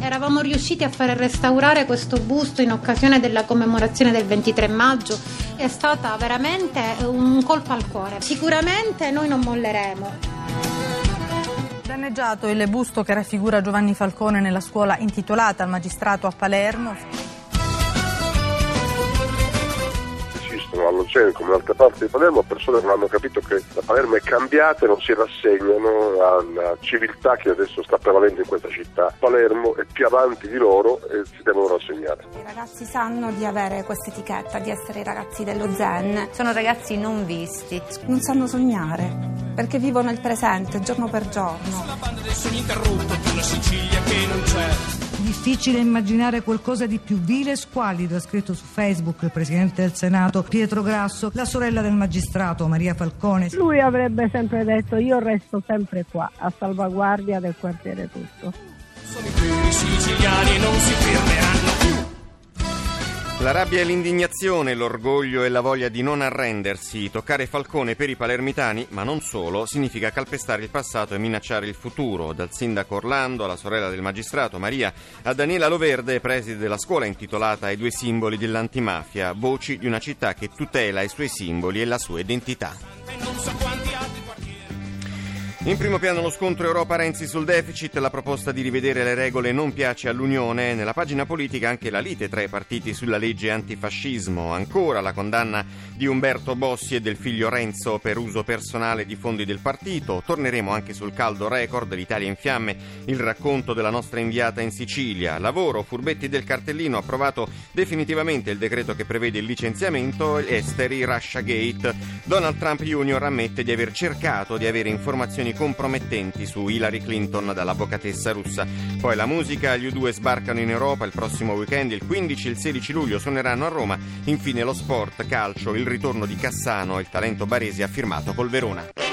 Eravamo riusciti a fare restaurare questo busto in occasione della commemorazione del 23 maggio. È stata veramente un colpo al cuore. Sicuramente noi non molleremo. Danneggiato il busto che raffigura Giovanni Falcone nella scuola intitolata al magistrato a Palermo. Esistono all'Oceano come in altre parti di Palermo persone che non hanno capito che la Palermo è cambiata e non si rassegnano alla civiltà che adesso sta prevalendo in questa città. Palermo è più avanti di loro e si devono rassegnare. I ragazzi sanno di avere questa etichetta, di essere i ragazzi dello zen. Sono ragazzi non visti. Non sanno sognare perché vivono il presente giorno per giorno. Sulla banda del sogno interrotto di una Sicilia che non c'è. Difficile immaginare qualcosa di più vile e squallido, ha scritto su Facebook il Presidente del Senato Pietro Grasso, la sorella del magistrato Maria Falcone. Lui avrebbe sempre detto io resto sempre qua, a salvaguardia del quartiere tutto. Sono i siciliani non si fermeranno più. La rabbia e l'indignazione, l'orgoglio e la voglia di non arrendersi, toccare Falcone per i palermitani, ma non solo, significa calpestare il passato e minacciare il futuro. Dal sindaco Orlando alla sorella del magistrato Maria, a Daniela Loverde, preside della scuola intitolata ai due simboli dell'antimafia, voci di una città che tutela i suoi simboli e la sua identità. In primo piano lo scontro Europa-Renzi sul deficit, la proposta di rivedere le regole non piace all'Unione, nella pagina politica anche la lite tra i partiti sulla legge antifascismo, ancora la condanna di Umberto Bossi e del figlio Renzo per uso personale di fondi del partito, torneremo anche sul caldo record, l'Italia in fiamme, il racconto della nostra inviata in Sicilia, lavoro, furbetti del cartellino, approvato definitivamente il decreto che prevede il licenziamento, esteri, Russia Gate, Donald Trump Jr. ammette di aver cercato di avere informazioni compromettenti su Hillary Clinton dall'avvocatessa russa. Poi la musica, gli U2 sbarcano in Europa il prossimo weekend, il 15 e il 16 luglio suoneranno a Roma, infine lo sport, calcio, il ritorno di Cassano, il talento baresi ha firmato col Verona.